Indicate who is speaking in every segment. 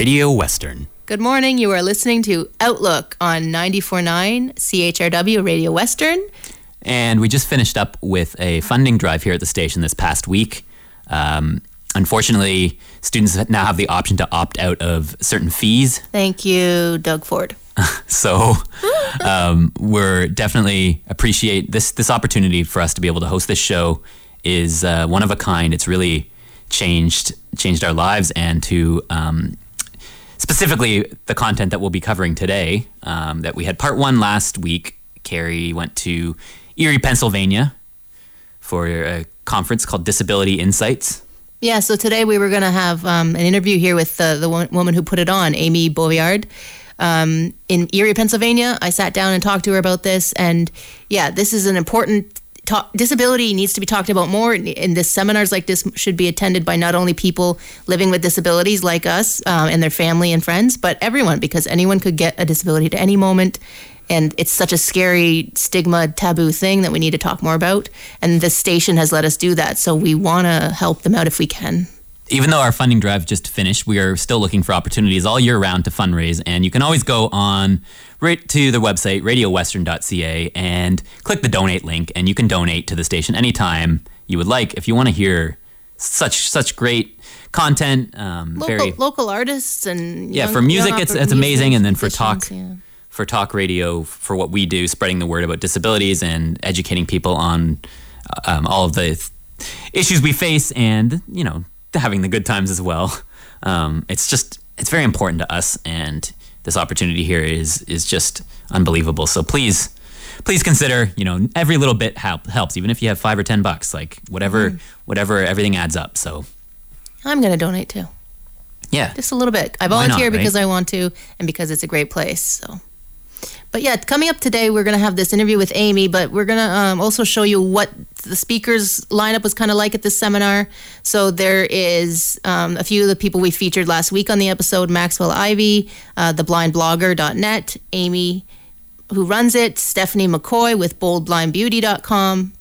Speaker 1: Radio Western.
Speaker 2: Good morning. You are listening to Outlook on 94.9 CHRW Radio Western.
Speaker 1: And we just finished up with a funding drive here at the station this past week. Um, unfortunately, students now have the option to opt out of certain fees.
Speaker 2: Thank you, Doug Ford.
Speaker 1: So um, we're definitely appreciate this this opportunity for us to be able to host this show is uh, one of a kind. It's really changed changed our lives and to um, specifically the content that we'll be covering today. Um, that we had part one last week. Carrie went to Erie, Pennsylvania, for a conference called Disability Insights.
Speaker 2: Yeah, so today we were going to have um, an interview here with the, the woman who put it on, Amy Bovard, um, in Erie, Pennsylvania. I sat down and talked to her about this, and yeah, this is an important talk. Disability needs to be talked about more, and, this seminars like this should be attended by not only people living with disabilities like us um, and their family and friends, but everyone, because anyone could get a disability at any moment. And it's such a scary stigma, taboo thing that we need to talk more about. And this station has let us do that. So we want to help them out if we can.
Speaker 1: Even though our funding drive just finished, we are still looking for opportunities all year round to fundraise. And you can always go on right to the website, radiowestern.ca, and click the donate link, and you can donate to the station anytime you would like. If you want to hear such such great content, um,
Speaker 2: local,
Speaker 1: very
Speaker 2: local artists and
Speaker 1: yeah,
Speaker 2: young-
Speaker 1: for music, it's it's amazing, and then for talk
Speaker 2: yeah.
Speaker 1: for talk radio for what we do, spreading the word about disabilities and educating people on um, all of the th- issues we face, and you know, having the good times as well. Um, it's just it's very important to us, and this opportunity here is is just unbelievable. So please. Please consider, you know, every little bit help, helps, even if you have five or ten bucks, like whatever, whatever, everything adds up. So,
Speaker 2: I'm going to donate too,
Speaker 1: yeah,
Speaker 2: just a little bit. I
Speaker 1: Why not,
Speaker 2: volunteer
Speaker 1: right?
Speaker 2: because I want to, and because it's a great place. So, but yeah, coming up today, we're going to have this interview with Amy, but we're going to um, also show you what the speakers lineup was kind of like at this seminar. So there is um, a few of the people we featured last week on the episode: Maxwell Ivey, uh, theblindblogger.net, Amy who runs it, Stephanie McCoy with boldblindbeauty.com.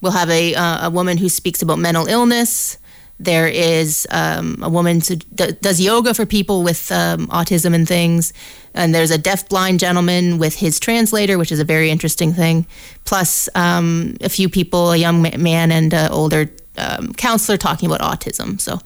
Speaker 2: We'll have a, uh, a woman who speaks about mental illness. There is um, a woman who d- does yoga for people with um, autism and things. And there's a deaf-blind gentleman with his translator, which is a very interesting thing. Plus, um, a few people, a young man and an older um, counselor talking about autism. So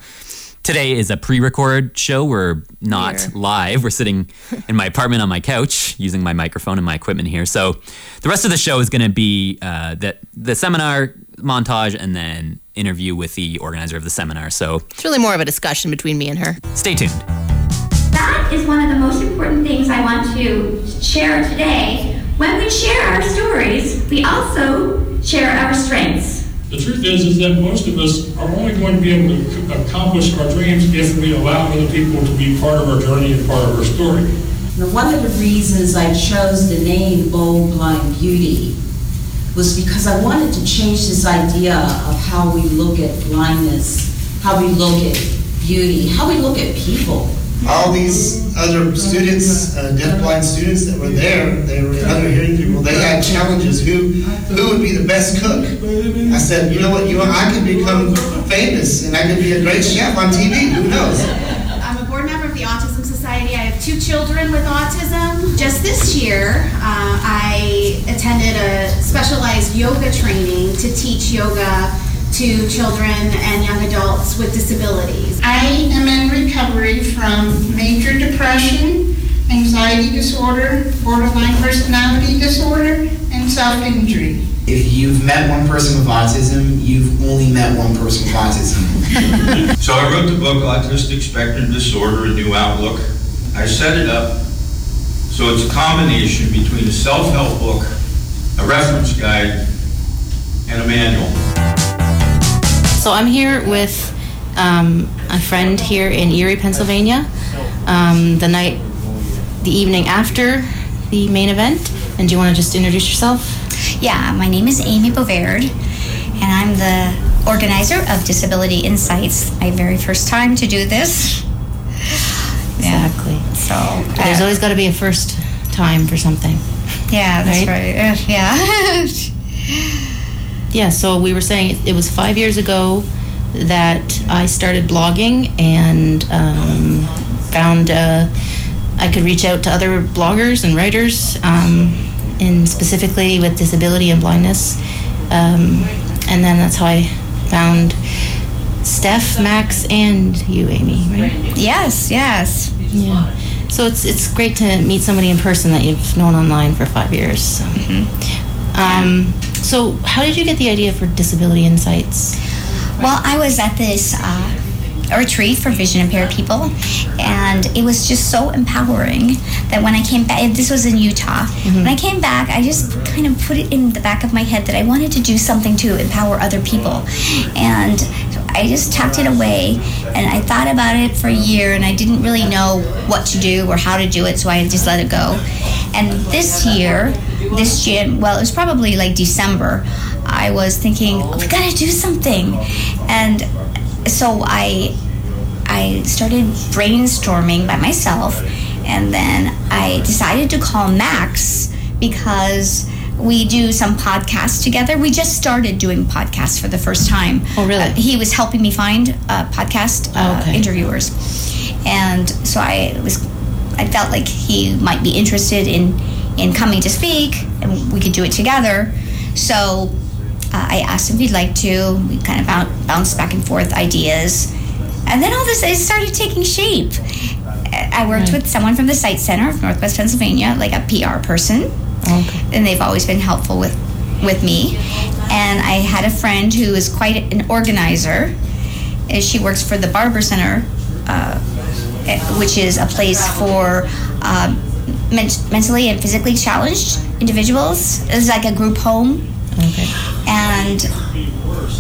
Speaker 1: Today is a pre-record show. We're not
Speaker 2: Here.
Speaker 1: live. We're sitting in my apartment on my couch using my microphone and my equipment here. So the rest of the show is going to be uh, that the seminar montage and then interview with the organizer of the seminar. So
Speaker 2: it's really more of a discussion between me and her.
Speaker 1: stay tuned.
Speaker 3: That is one of the most important things I want to share today. When we share our stories, we also share our strengths.
Speaker 4: The truth is, is that most of us are only going to be able to accomplish our dreams if we allow other people to be part of our journey and part of our story.
Speaker 5: Now, one of the reasons I chose the name Bold Blind Beauty was because I wanted to change this idea of how we look at blindness, how we look at beauty, how we look at people.
Speaker 6: all these other students, uh, deafblind students that were there, they were other hearing people, they had challenges. Who who would be the best cook? I said, you know what, you I could become famous and I could be a great chef on TV. Who knows?
Speaker 7: I'm a board member of the Autism Society. I have two children with autism. Just this year, uh, I attended a specialized yoga training to teach yoga to children and young adults with disabilities.
Speaker 8: I am in recovery from major depression, anxiety disorder, borderline personality disorder, and self-injury.
Speaker 9: If you've met one person with autism, you've only met one person with autism.
Speaker 10: So I wrote the book Autistic Spectrum Disorder, A New Outlook. I set it up so it's a combination between a self-help book, a reference guide, and a manual.
Speaker 2: So I'm here with um, a friend here in Erie, Pennsylvania. um, the night, the evening after the main event. And do you want to just introduce yourself?
Speaker 11: Yeah, my name is Amy Bovard, and I'm the organizer of Disability Insights. My very first time to do this.
Speaker 2: Exactly.
Speaker 11: So
Speaker 2: There's
Speaker 11: uh,
Speaker 2: always got to be a first time for something.
Speaker 11: yeah, that's
Speaker 2: right?
Speaker 11: right. Uh, yeah.
Speaker 2: Yeah, so we were saying it, it was five years ago that I started blogging and um, found uh, I could reach out to other bloggers and writers, um, in specifically with disability and blindness. Um, and then that's how I found Steph, Max, and you, Amy, right?
Speaker 11: yes, yes.
Speaker 2: Yeah. So it's it's great to meet somebody in person that you've known online for five years. So, um, so how did you get the idea for Disability Insights?
Speaker 11: Well, I was at this uh, a retreat for vision impaired people, and it was just so empowering that when I came back, this was in Utah. When I came back, I just kind of put it in the back of my head that I wanted to do something to empower other people, and I just tucked it away. And I thought about it for a year, and I didn't really know what to do or how to do it, so I just let it go. And this year, this Jan, well, it was probably like December. I was thinking, oh, we gotta do something, and so I I started brainstorming by myself, and then I decided to call Max because we do some podcasts together. We just started doing podcasts for the first time.
Speaker 2: Oh, really?
Speaker 11: Uh, he was helping me find uh, podcast uh,
Speaker 2: Oh, okay.
Speaker 11: interviewers, and so I was I felt like he might be interested in in coming to speak, and we could do it together. So uh, I asked him if he'd like to. We kind of boun- bounced back and forth ideas, and then all this it started taking shape. I worked with someone from the Sight Center of Northwest Pennsylvania, like a PR person,
Speaker 2: Okay.
Speaker 11: and they've always been helpful with with me. And I had a friend who is quite an organizer. and She works for the Barber Center, uh, eh, which is a place for um, ment- mentally and physically challenged individuals. It's like a group home
Speaker 2: Okay.
Speaker 11: and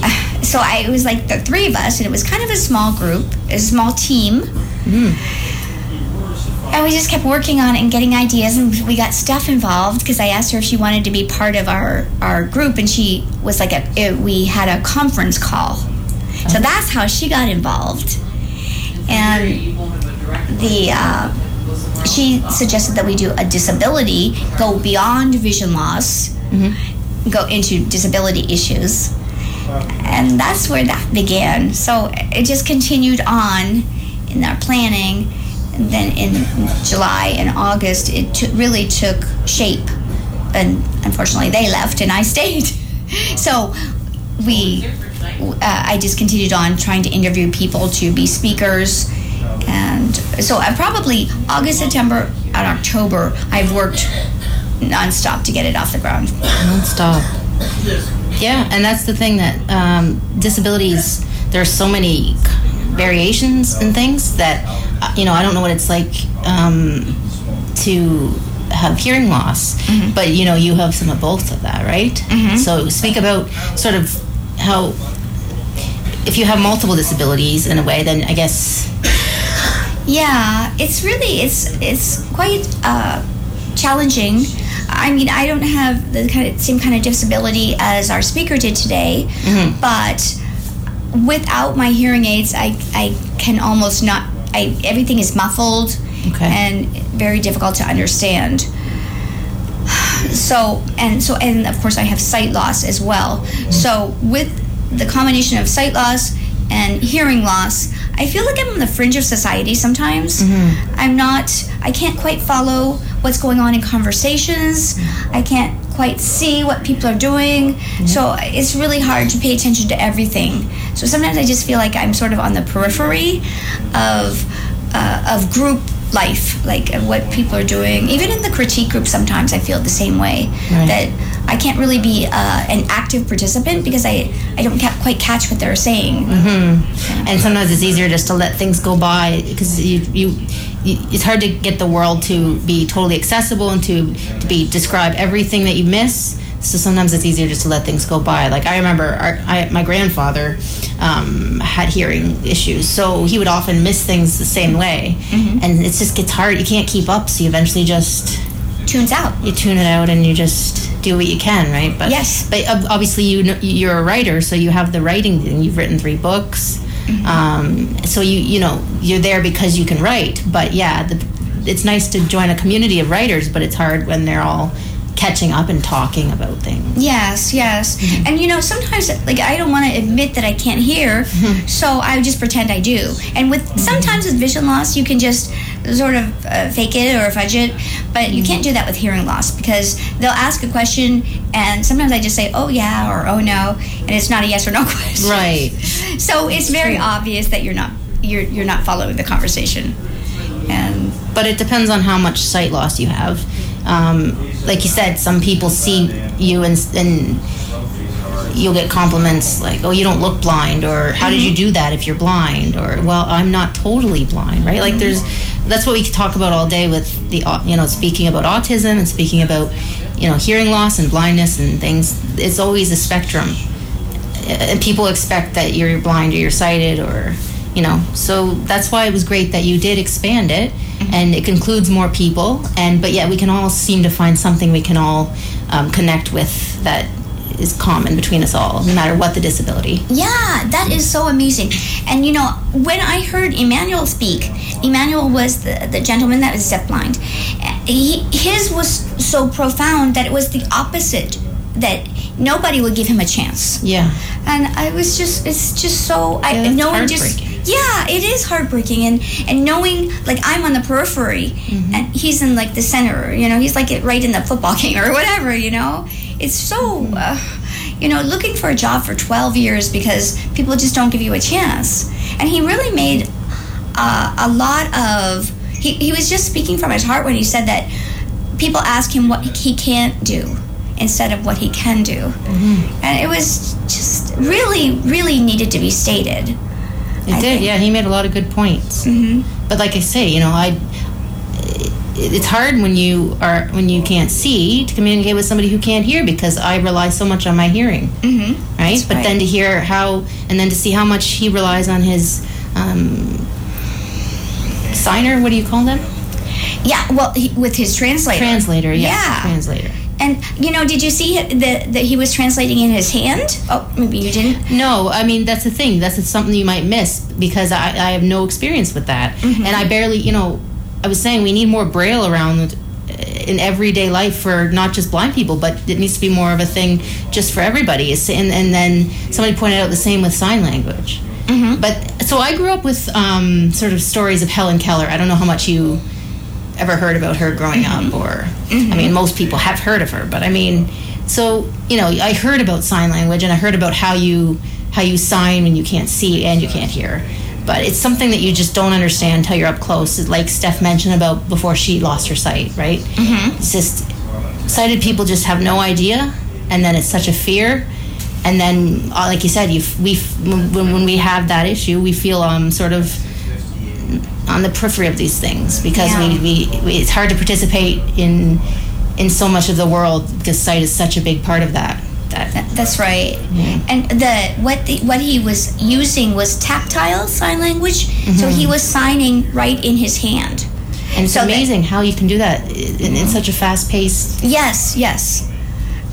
Speaker 11: uh, so I it was like the three of us, and it was kind of a small group, a small team. And we just kept working on it and getting ideas, and we got stuff involved because I asked her if she wanted to be part of our our group, and she was like, a, it, we had a conference call, so that's how she got involved, and the. Uh, she suggested that we do a disability, go beyond vision loss, go into disability issues. And that's where that began. So it just continued on in our planning. Then in July and August, it t- really took shape. And unfortunately, they left and I stayed. so we, uh, I just continued on trying to interview people to be speakers. And so I probably August, September, and October, I've worked nonstop to get it off the ground.
Speaker 2: Non-stop. Yeah, and that's the thing that um, disabilities. There's so many variations and things that uh, you know. I don't know what it's like um, to have hearing loss, but you know, you have some of both of that, right? So speak about sort of how if you have multiple disabilities in a way, then I guess
Speaker 11: Yeah, it's really it's it's quite uh, challenging. I mean, I don't have the kind of same kind of disability as our speaker did today, but without my hearing aids, I I can almost not. I everything is muffled
Speaker 2: Okay.
Speaker 11: and very difficult to understand. So and so and of course I have sight loss as well. Mm-hmm. So with the combination of sight loss and hearing loss, I feel like I'm on the fringe of society sometimes. Mm-hmm. I'm not I can't quite follow what's going on in conversations. I can't quite see what people are doing. So it's really hard to pay attention to everything. So sometimes I just feel like I'm sort of on the periphery of uh, of group life, like of what people are doing. Even in the critique group, sometimes I feel the same way
Speaker 2: Right.
Speaker 11: that I can't really be uh, an active participant because I I don't ca- quite catch what they're saying.
Speaker 2: and sometimes it's easier just to let things go by because you, you it's hard to get the world to be totally accessible and to to be describe everything that you miss so sometimes it's easier just to let things go by like i remember our, I, my grandfather um, had hearing issues. So he would often miss things the same way, and it just gets hard. You can't keep up, so you eventually just
Speaker 11: tunes out.
Speaker 2: You tune it out, and you just do what you can, right? But
Speaker 11: Yes.
Speaker 2: but obviously you know, you're a writer, so you have the writing thing. You've written three books, um, so you you know you're there because you can write. But yeah, the, it's nice to join a community of writers, but it's hard when they're all catching up and talking about things.
Speaker 11: Yes, yes. And you know, sometimes like I don't want to admit that I can't hear, so I just pretend I do. And with sometimes with vision loss, you can just sort of uh, fake it or fudge it, but you can't do that with hearing loss because they'll ask a question and sometimes I just say, "Oh yeah" or "Oh no," and it's not a yes or no question.
Speaker 2: Right.
Speaker 11: So it's very obvious that you're not you're you're not following the conversation. And
Speaker 2: but it depends on how much sight loss you have. Um, like you said, some people see you and, and you'll get compliments like, "Oh, you don't look blind," or "How did you do that if you're blind?" or "Well, I'm not totally blind," right? Like there's that's what we talk about all day with the you know speaking about autism and speaking about you know hearing loss and blindness and things. It's always a spectrum and people expect that you're blind or you're sighted or you know so that's why it was great that you did expand it and it includes more people and but yet we can all seem to find something we can all um, connect with that is common between us all no matter what the disability
Speaker 11: Yeah, that is so amazing. And you know, when I heard Emmanuel speak, Emmanuel was the, the gentleman that was deafblind. He, his was so profound that it was the opposite, that nobody would give him a chance.
Speaker 2: yeah
Speaker 11: And I was just, it's just so, I
Speaker 2: Yeah, that's
Speaker 11: just,
Speaker 2: heartbreaking.
Speaker 11: yeah, it is heartbreaking. And, and knowing, like, I'm on the periphery
Speaker 2: Mm-hmm.
Speaker 11: and he's in, like, the center, you know, he's like right in the football game or whatever, you know? It's so, uh, you know, looking for a job for 12 years because people just don't give you a chance. And he really made uh, a lot of, he, he was just speaking from his heart when he said that people ask him what he can't do instead of what he can do.
Speaker 2: Mm-hmm.
Speaker 11: And it was just really, really needed to be stated.
Speaker 2: It
Speaker 11: I
Speaker 2: did,
Speaker 11: think.
Speaker 2: yeah. He made a lot of good points.
Speaker 11: Mm-hmm.
Speaker 2: But like I say, you know, I it's hard when you are when you can't see to communicate with somebody who can't hear because I rely so much on my hearing,
Speaker 11: Mm-hmm.
Speaker 2: right? but then to hear how and then to see how much he relies on his um, signer. What do you call them?
Speaker 11: Yeah, well, he, with his translator.
Speaker 2: Translator. Yes,
Speaker 11: Yeah.
Speaker 2: translator.
Speaker 11: And, you know, did you see that, that he was translating in his hand? Oh, maybe you didn't.
Speaker 2: No, I mean that's the thing. That's something you might miss because I, I have no experience with that,
Speaker 11: Mm-hmm.
Speaker 2: and I barely, you know, I was saying we need more braille around uh, in everyday life for not just blind people, but it needs to be more of a thing just for everybody. And and then somebody pointed out the same with sign language.
Speaker 11: Mm-hmm.
Speaker 2: But so I grew up with um, sort of stories of Helen Keller. I don't know how much you ever heard about her growing
Speaker 11: Mm-hmm.
Speaker 2: up, or I mean, most people have heard of her, but I mean, so you know, I heard about sign language and I heard about how you how you sign when you can't see and you can't hear. But it's something that you just don't understand until you're up close. Like Steph mentioned about before she lost her sight, right? Mm-hmm. It's just sighted people just have no idea, and then it's such a fear. And then, uh, like you said, you we when, when we have that issue, we feel um sort of on the periphery of these things because
Speaker 11: Yeah.
Speaker 2: we, we, we it's hard to participate in in so much of the world because sight is such a big part of that that
Speaker 11: That- That's right. Mm-hmm. And the what the, what he was using was tactile sign language. So he mm-hmm. was signing right in his hand.
Speaker 2: and it's
Speaker 11: So that-
Speaker 2: amazing how you can do that in, in such a fast pace.
Speaker 11: Yes, yes.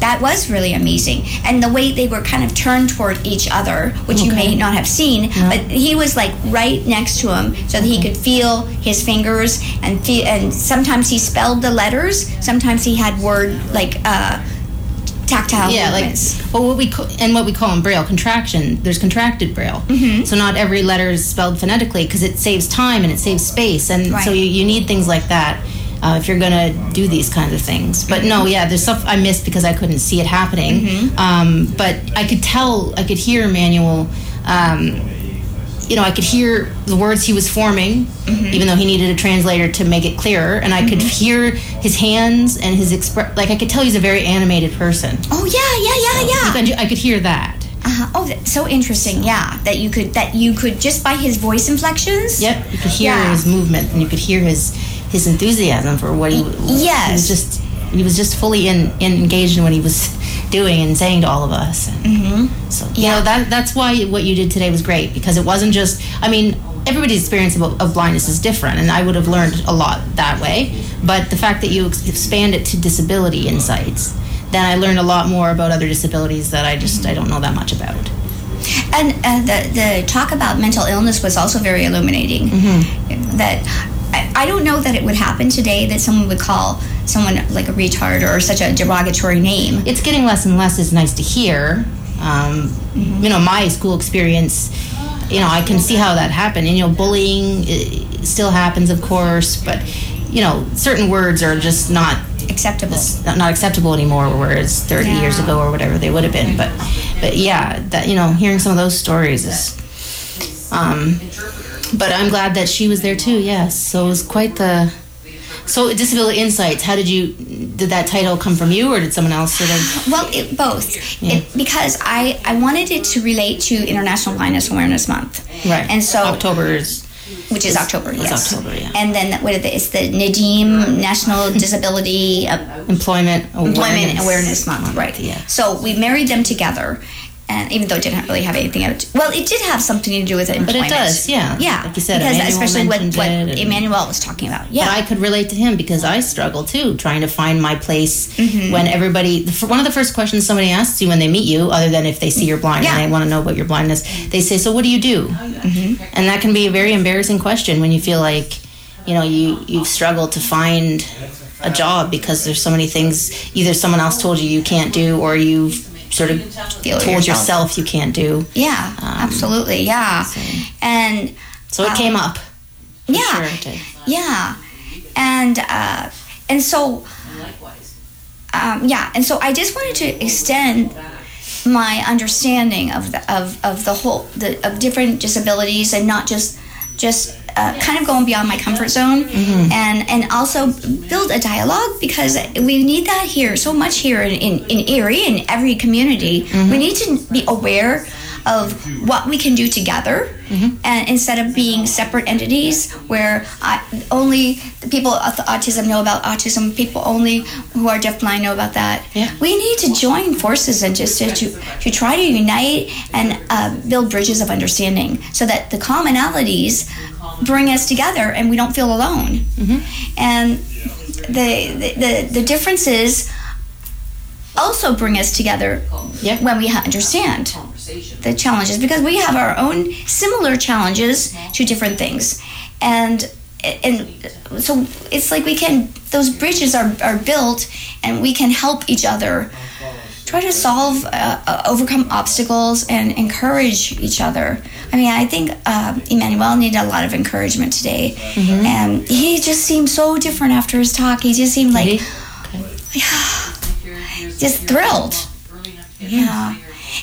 Speaker 11: That was really amazing. And the way they were kind of turned toward each other, which you may not have seen, but he was like right next to him so that he could feel his fingers and feel, and sometimes he spelled the letters, sometimes he had word like uh tactile
Speaker 2: yeah like well what we call, and what we call in braille contraction there's contracted braille.
Speaker 11: Mm-hmm.
Speaker 2: so not every letter is spelled phonetically because it saves time and it saves space. And so you, you need things like that uh, if you're gonna do these kinds of things but no yeah there's stuff i missed because i couldn't see it happening
Speaker 11: Mm-hmm.
Speaker 2: um, but i could tell i could hear Emmanuel um, you know, I could hear the words he was forming,
Speaker 11: Mm-hmm.
Speaker 2: even though he needed a translator to make it clearer, and I could hear his hands and his express. Like I could tell he's a very animated person.
Speaker 11: Oh yeah, yeah, yeah, yeah.
Speaker 2: I could, I could hear that.
Speaker 11: Uh, oh, so interesting. Yeah, that you could that you could just by his voice inflections.
Speaker 2: Yep, you could hear
Speaker 11: Yeah.
Speaker 2: his movement, and you could hear his his enthusiasm for what he. He
Speaker 11: Yes.
Speaker 2: was just he was just fully in, in engaged in what he was doing and saying to all of us. And So you know that that's why what you did today was great because it wasn't just. I mean, everybody's experience of, of blindness is different, and I would have learned a lot that way. But the fact that you ex- expand it to disability insights, then I learned a lot more about other disabilities that I just I don't know that much about.
Speaker 11: And uh, the the talk about mental illness was also very illuminating. That I, don't know that it would happen today that someone would call someone like a retard or such a derogatory name.
Speaker 2: It's getting less and less. Is nice to hear. Um, You know, my school experience. You know, I can see how that happened. And you know, bullying still happens, of course, but you know, certain words are just not
Speaker 11: acceptable.
Speaker 2: Not, not acceptable anymore. Whereas 30 years ago or whatever they would have been. But, but yeah, that you know, hearing some of those stories is. Um, but I'm glad that she was there too. Yes, so it was quite the. So disability insights. How did you? Did that title come from you, or did someone else sort of?
Speaker 11: Well, it, both. It, because I, I wanted it to relate to International Blindness Awareness Month.
Speaker 2: Right.
Speaker 11: And so
Speaker 2: October is.
Speaker 11: which is October, yes.
Speaker 2: October, yeah.
Speaker 11: And then what is it? It's the Nadim National Disability uh,
Speaker 2: Employment
Speaker 11: Employment
Speaker 2: Awareness
Speaker 11: Awareness Month, right?
Speaker 2: yeah.
Speaker 11: So we married them together, and even though it didn't really have anything, out- well, it did have something to do with
Speaker 2: it.
Speaker 11: But
Speaker 2: it does, yeah.
Speaker 11: yeah.
Speaker 2: Like you said,
Speaker 11: because
Speaker 2: Emmanuel
Speaker 11: especially what, what Emmanuel was talking about. Yeah,
Speaker 2: But I could relate to him because I struggle too, trying to find my place
Speaker 11: Mm-hmm.
Speaker 2: when everybody. One of the first questions somebody asks you when they meet you, other than if they see you're blind
Speaker 11: Yeah.
Speaker 2: and they want to know about your blindness, they say, "So what do you do?"
Speaker 11: Mm-hmm.
Speaker 2: And that can be a very embarrassing question when you feel like, you know, you you've struggled to find a job because there's so many things either someone else told you you can't do or you've sort of
Speaker 11: Feel
Speaker 2: told
Speaker 11: yourself.
Speaker 2: yourself you can't do.
Speaker 11: yeah, absolutely, yeah. And
Speaker 2: Um, So it
Speaker 11: uh,
Speaker 2: came up.
Speaker 11: yeah,
Speaker 2: sure
Speaker 11: yeah, and uh, and so um, yeah, and so I just wanted to extend my understanding of the of, of the whole the of different disabilities and not just just uh, kind of going beyond my comfort zone. And and also build a dialogue because we need that here so much here in, in, in Erie in every community. We need to be aware of what we can do together and instead of being separate entities where I, only the people with autism know about autism people only who are deafblind know about that.
Speaker 2: Yeah.
Speaker 11: we need to join forces and just to, to, to try to unite and uh, build bridges of understanding so that the commonalities bring us together and we don't feel alone. Mm-hmm. And the, the, the, the differences also bring us together
Speaker 2: Yep.
Speaker 11: when we understand the challenges because we have our own similar challenges to different things. And and so it's like we can those bridges are, are built and we can help each other try to solve uh, uh, overcome obstacles and encourage each other. I mean i think uh, emmanuel needed a lot of encouragement today. And he just seemed so different after his talk. He just seemed like yeah, just thrilled. Yeah.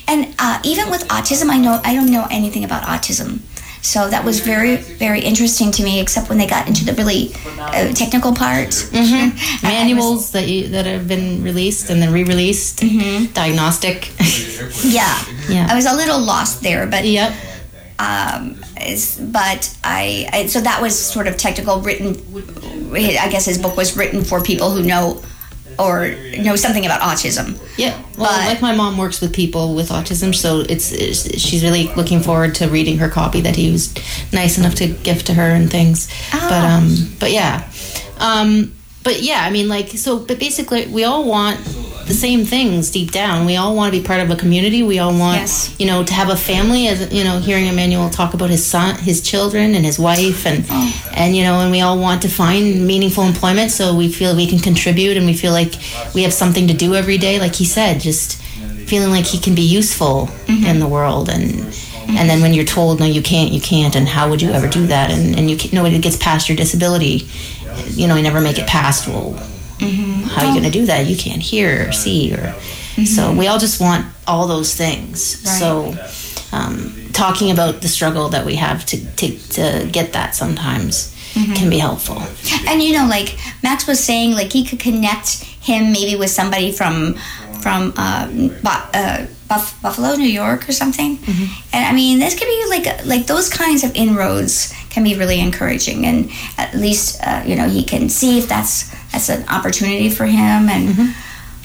Speaker 11: And uh, even with autism i know i don't know anything about autism so that was very very interesting to me except when they got into the really uh, technical part.
Speaker 2: Mm-hmm. manuals that you, that have been released and then re-released, diagnostic.
Speaker 11: yeah
Speaker 2: Yeah.
Speaker 11: i was a little lost there but
Speaker 2: yep.
Speaker 11: um, is, but I, I so that was sort of technical written i guess his book was written for people who know or know something about autism
Speaker 2: Yeah. Well,
Speaker 11: But-
Speaker 2: like my mom works with people with autism, so it's, it's she's really looking forward to reading her copy that he was nice enough to gift to her and things. But
Speaker 11: Ah.
Speaker 2: um, but yeah, um, but yeah, I mean, like so, but basically, we all want the same things deep down. We all want to be part of a community. We all want,
Speaker 11: Yes.
Speaker 2: you know, to have a family. As you know, hearing Emmanuel talk about his son, his children, and his wife, and oh. and you know, and we all want to find meaningful employment. So we feel we can contribute, and we feel like we have something to do every day. Like he said, just feeling like he can be useful mm-hmm. in the world, and and then when you're told no, you can't, you can't, and how would you ever do that? And and you nobody gets past your disability. You know, you never make it past. Well, how are you going to do that? You can't hear or see, or so we all just want all those things. So, um, talking about the struggle that we have to to, to get that sometimes can be helpful.
Speaker 11: and you know like max was saying like he could connect him maybe with somebody from from uh, uh, Buff- buffalo new york or something and i mean this could be like like those kinds of inroads can be really encouraging. And at least uh, you know he can see if that's that's an opportunity for him. And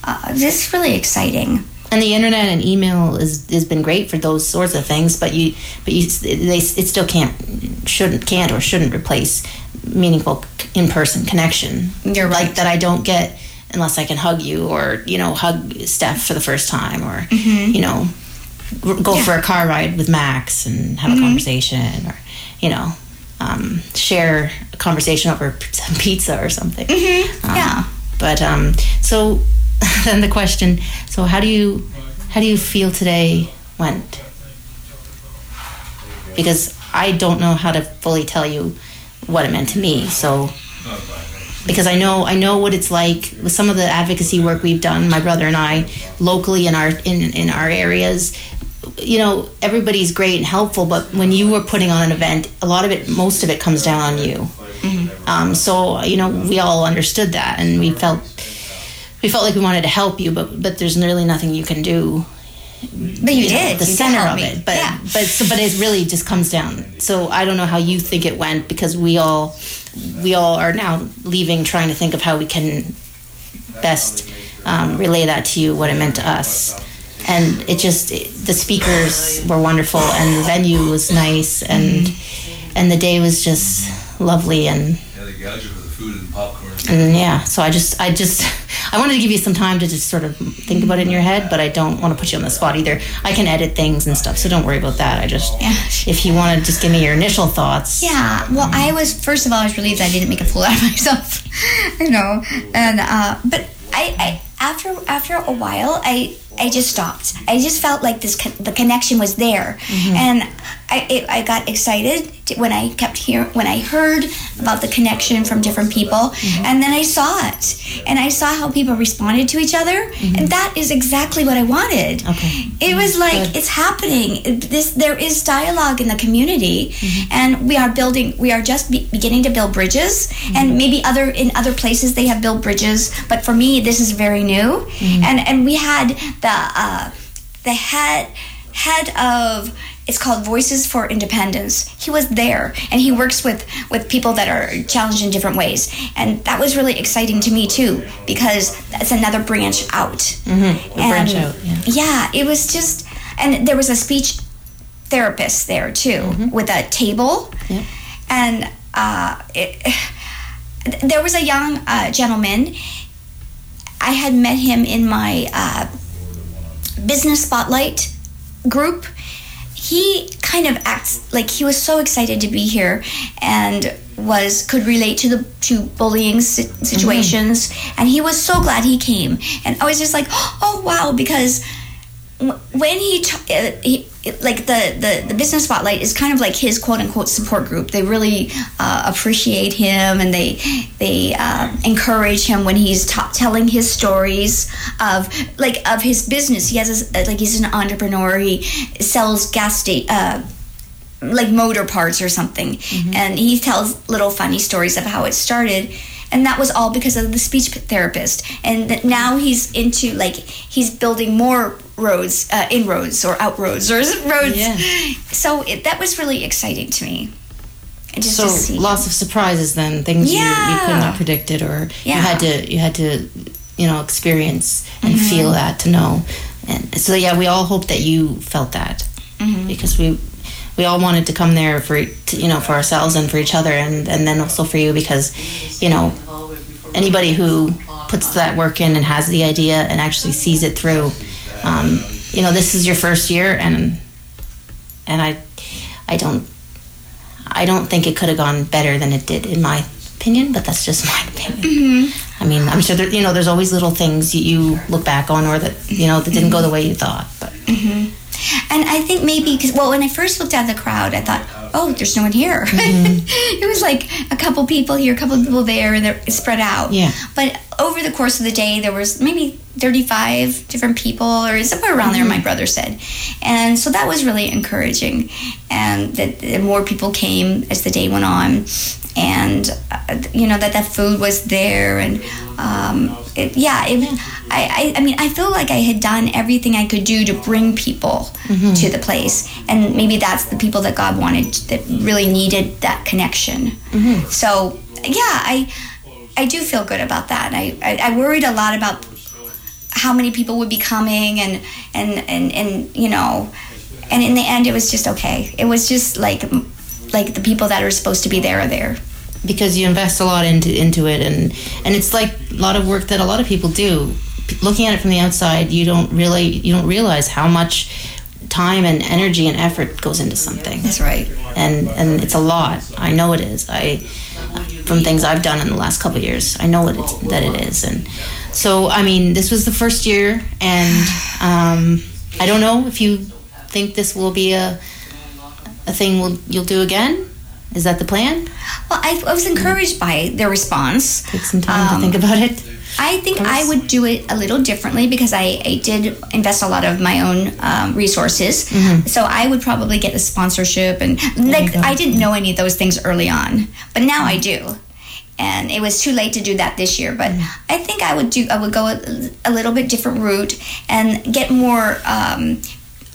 Speaker 11: uh, this is really exciting.
Speaker 2: And the internet and email is has been great for those sorts of things but you but you they it still can't shouldn't can't or shouldn't replace meaningful in-person connection.
Speaker 11: You're right.
Speaker 2: like that i don't get unless i can hug you or you know hug steph for the first time or you know go for a car ride with max and have a conversation or you know um, share a conversation over some pizza or something Um,
Speaker 11: yeah.
Speaker 2: but um, so then the question: So how do you how do you feel today went? Because I don't know how to fully tell you what it meant to me. So because I know I know what it's like with some of the advocacy work we've done, my brother and I, locally in our in, in our areas. You know, everybody's great and helpful, but when you are putting on an event, a lot of it, most of it, comes down on you. Um, so you know, we all understood that, and we felt we felt like we wanted to help you, but but there's really nothing you can do.
Speaker 11: But you,
Speaker 2: know,
Speaker 11: did.
Speaker 2: the
Speaker 11: You
Speaker 2: center of
Speaker 11: me.
Speaker 2: it, but
Speaker 11: yeah.
Speaker 2: but so, but it really just comes down. So I don't know how you think it went because we all we all are now leaving, trying to think of how we can best um, relay that to you, what it meant to us. And it just it, the speakers were wonderful, and the venue was nice, and and the day was just lovely, and
Speaker 12: Yeah, the gadget with the food and popcorn.
Speaker 2: and yeah, so I just, I just, I wanted to give you some time to just sort of think about it in your head, but I don't want to put you on the spot either. I can edit things and stuff, so don't worry about that. I just, if you want to just give me your initial thoughts.
Speaker 11: Yeah, well, I was first of all, I was relieved I didn't make a fool out of myself, you know, and uh, but I, I after after a while, I I just stopped. I just felt like this con- the connection was there, mm-hmm. and I it, I got excited when I kept hear when I heard about the connection from different people, mm-hmm. and then I saw it, and I saw how people responded to each other, mm-hmm. and that is exactly what I wanted.
Speaker 2: Okay.
Speaker 11: It was mm-hmm. like it's happening. This there is dialogue in the community, and we are building. We are just be- beginning to build bridges, and maybe other in other places they have built bridges, but for me this is very new. And and we had the uh, the head head of it's called Voices for Independence. He was there, and he works with with people that are challenged in different ways, and that was really exciting to me too because that's another branch out.
Speaker 2: Mm-hmm. branch out, yeah.
Speaker 11: yeah, it was just, and there was a speech therapist there too with a table,
Speaker 2: Yeah.
Speaker 11: and uh, it, there was a young uh, gentleman. I had met him in my uh, business spotlight group. He kind of acts like he was so excited to be here and was could relate to the to bullying si- mm-hmm. situations. And he was so glad he came. And I was just like oh wow because when he, t- uh, he like the, the the business spotlight is kind of like his quote unquote support group. They really uh, appreciate him and they they uh, encourage him when he's ta telling his stories of like of his business. He has his, uh, like he's an entrepreneur. He sells gas station uh, like motor parts or something. And he tells little funny stories of how it started. And that was all because of the speech therapist. And now he's into like he's building more roads uh, inroads or outroads or roads
Speaker 2: Yeah.
Speaker 11: so it, that was really exciting to me and just
Speaker 2: So
Speaker 11: to
Speaker 2: lots of surprises then, things you, you could
Speaker 11: Yeah.
Speaker 2: not predicted or
Speaker 11: Yeah.
Speaker 2: you had to you had to you know experience and
Speaker 11: Mm-hmm.
Speaker 2: feel that to know. And so yeah, we all hope that you felt that
Speaker 11: Mm-hmm.
Speaker 2: because we we all wanted to come there for you know for ourselves and for each other and and then also for you because you know anybody who puts that work in and has the idea and actually sees it through um, you know this is your first year and and I I don't I don't think it could have gone better than it did in my opinion but that's just my opinion. I mean I'm sure there, you know there's always little things you, you look back on or that you know that didn't go the way you thought but
Speaker 11: And I think maybe because well, when I first looked at the crowd, I thought, oh, there's no one here. Mm-hmm. it was like a couple people here, a couple people there, and they're spread out.
Speaker 2: Yeah.
Speaker 11: But over the course of the day, there was maybe 35 different people, or somewhere around there. My mm-hmm. brother said, and so that was really encouraging, and that, that more people came as the day went on. And uh, you know that that food was there, and um, it, yeah, it, I, I, I mean, I feel like I had done everything I could do to bring people to the place, and maybe that's the people that God wanted that really needed that connection. So yeah, I I do feel good about that. I, I I worried a lot about how many people would be coming and and and and you know and in the end it was just okay it was just like like the people that are supposed to be there are there.
Speaker 2: Because you invest a lot into into it and and it's like a lot of work that a lot of people do. P- looking at it from the outside you don't really you don't realize how much time and energy and effort goes into something.
Speaker 11: That's right.
Speaker 2: And and it's a lot. I know it is. I from things i've done in the last couple of years i know it, that it is. And so i mean this was the first year and um, i don't know if you think this will be a a thing we'll, you'll do again is that the plan
Speaker 11: well i, I was encouraged by their response
Speaker 2: take some time to think about it
Speaker 11: I think I would do it a little differently because I, I did invest a lot of my own um, resources.
Speaker 2: Mhm.
Speaker 11: So I would probably get a sponsorship and like I didn't know any of those things early on, but now I do. And it was too late to do that this year, but I think I would do. I would go a, a little bit different route and get more um,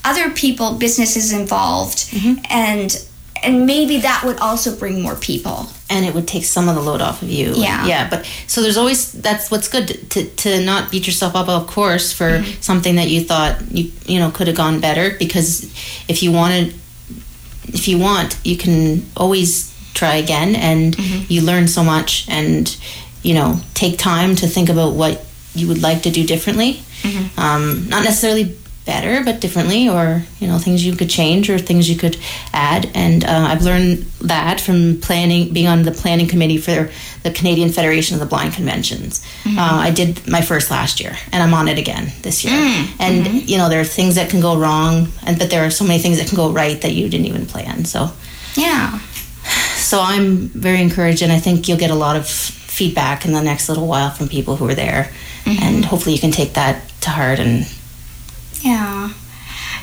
Speaker 11: other people, businesses involved, and and maybe that would also bring more people.
Speaker 2: and it would take some of the load off of you.
Speaker 11: Yeah.
Speaker 2: yeah. But so there's always that's what's good to to, to not beat yourself up, of course, for
Speaker 11: Mm-hmm.
Speaker 2: something that you thought you you know could have gone better. Because if you wanted, if you want, you can always try again, and
Speaker 11: Mm-hmm.
Speaker 2: you learn so much, and you know take time to think about what you would like to do differently.
Speaker 11: Mm-hmm.
Speaker 2: Um, not necessarily better, but differently, or you know things you could change or things you could add. And uh, I've learned that from planning, being on the planning committee for the Canadian Federation of the Blind Conventions.
Speaker 11: Mm-hmm.
Speaker 2: Uh, I did my first last year, and I'm on it again this year.
Speaker 11: Mm,
Speaker 2: And
Speaker 11: mhm.
Speaker 2: you know there are things that can go wrong, and but there are so many things that can go right that you didn't even plan. So
Speaker 11: Yeah.
Speaker 2: so I'm very encouraged, and I think you'll get a lot of feedback in the next little while from people who are there,
Speaker 11: Mm-hmm.
Speaker 2: and hopefully you can take that to heart and
Speaker 11: Yeah.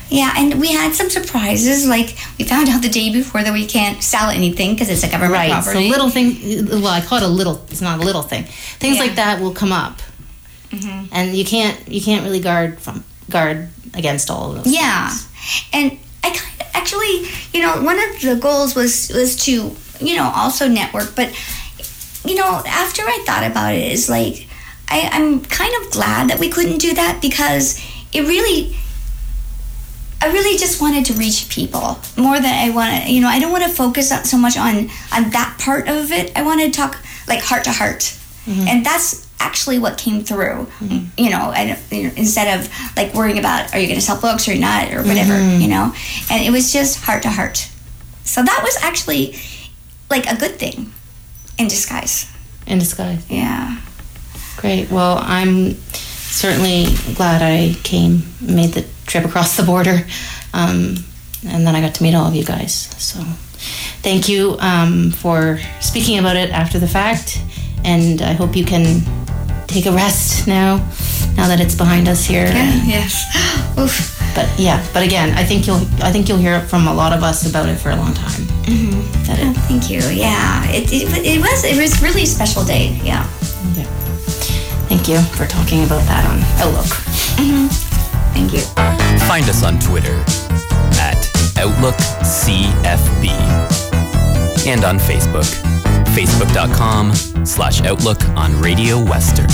Speaker 11: Yeah, and we had some surprises. Like we found out the day before that we can't sell anything because it's a government
Speaker 2: right.
Speaker 11: property.
Speaker 2: So little thing. Well, I call it a little. It's not a little thing. Things
Speaker 11: Yeah.
Speaker 2: like that will come up,
Speaker 11: Mhm.
Speaker 2: and you can't you can't really guard from guard against all of those.
Speaker 11: Yeah, and I kind of actually, you know, one of the goals was was to, you know, also network. But you know, after I thought about it, is like I, I'm kind of glad that we couldn't do that because it really. I really just wanted to reach people more than I want to. You know, I don't want to focus on- so much on on that part of it. I want to talk like heart to heart, and that's actually what came through. You know, and you know, instead of like worrying about are you going to sell books or not or whatever.
Speaker 2: Mhm.
Speaker 11: You know, and it was just heart to heart. So that was actually like a good thing in disguise.
Speaker 2: In disguise.
Speaker 11: Yeah.
Speaker 2: Great. Well, I'm certainly glad I came, made the trip across the border, um, and then I got to meet all of you guys. So, thank you um, for speaking about it after the fact, and I hope you can take a rest now, now that it's behind us here.
Speaker 11: yes. Oof.
Speaker 2: But yeah, but again, I think you'll, I think you'll hear from a lot of us about it for a long time.
Speaker 11: hmm thank you. Yeah. It, it, it was it was really a special day. Yeah. Yeah.
Speaker 2: Thank you for talking about that on Outlook.
Speaker 11: hmm Thank you.
Speaker 1: Find us on Twitter at OutlookCFB and on Facebook, facebook.com slash Outlook on Radio Western.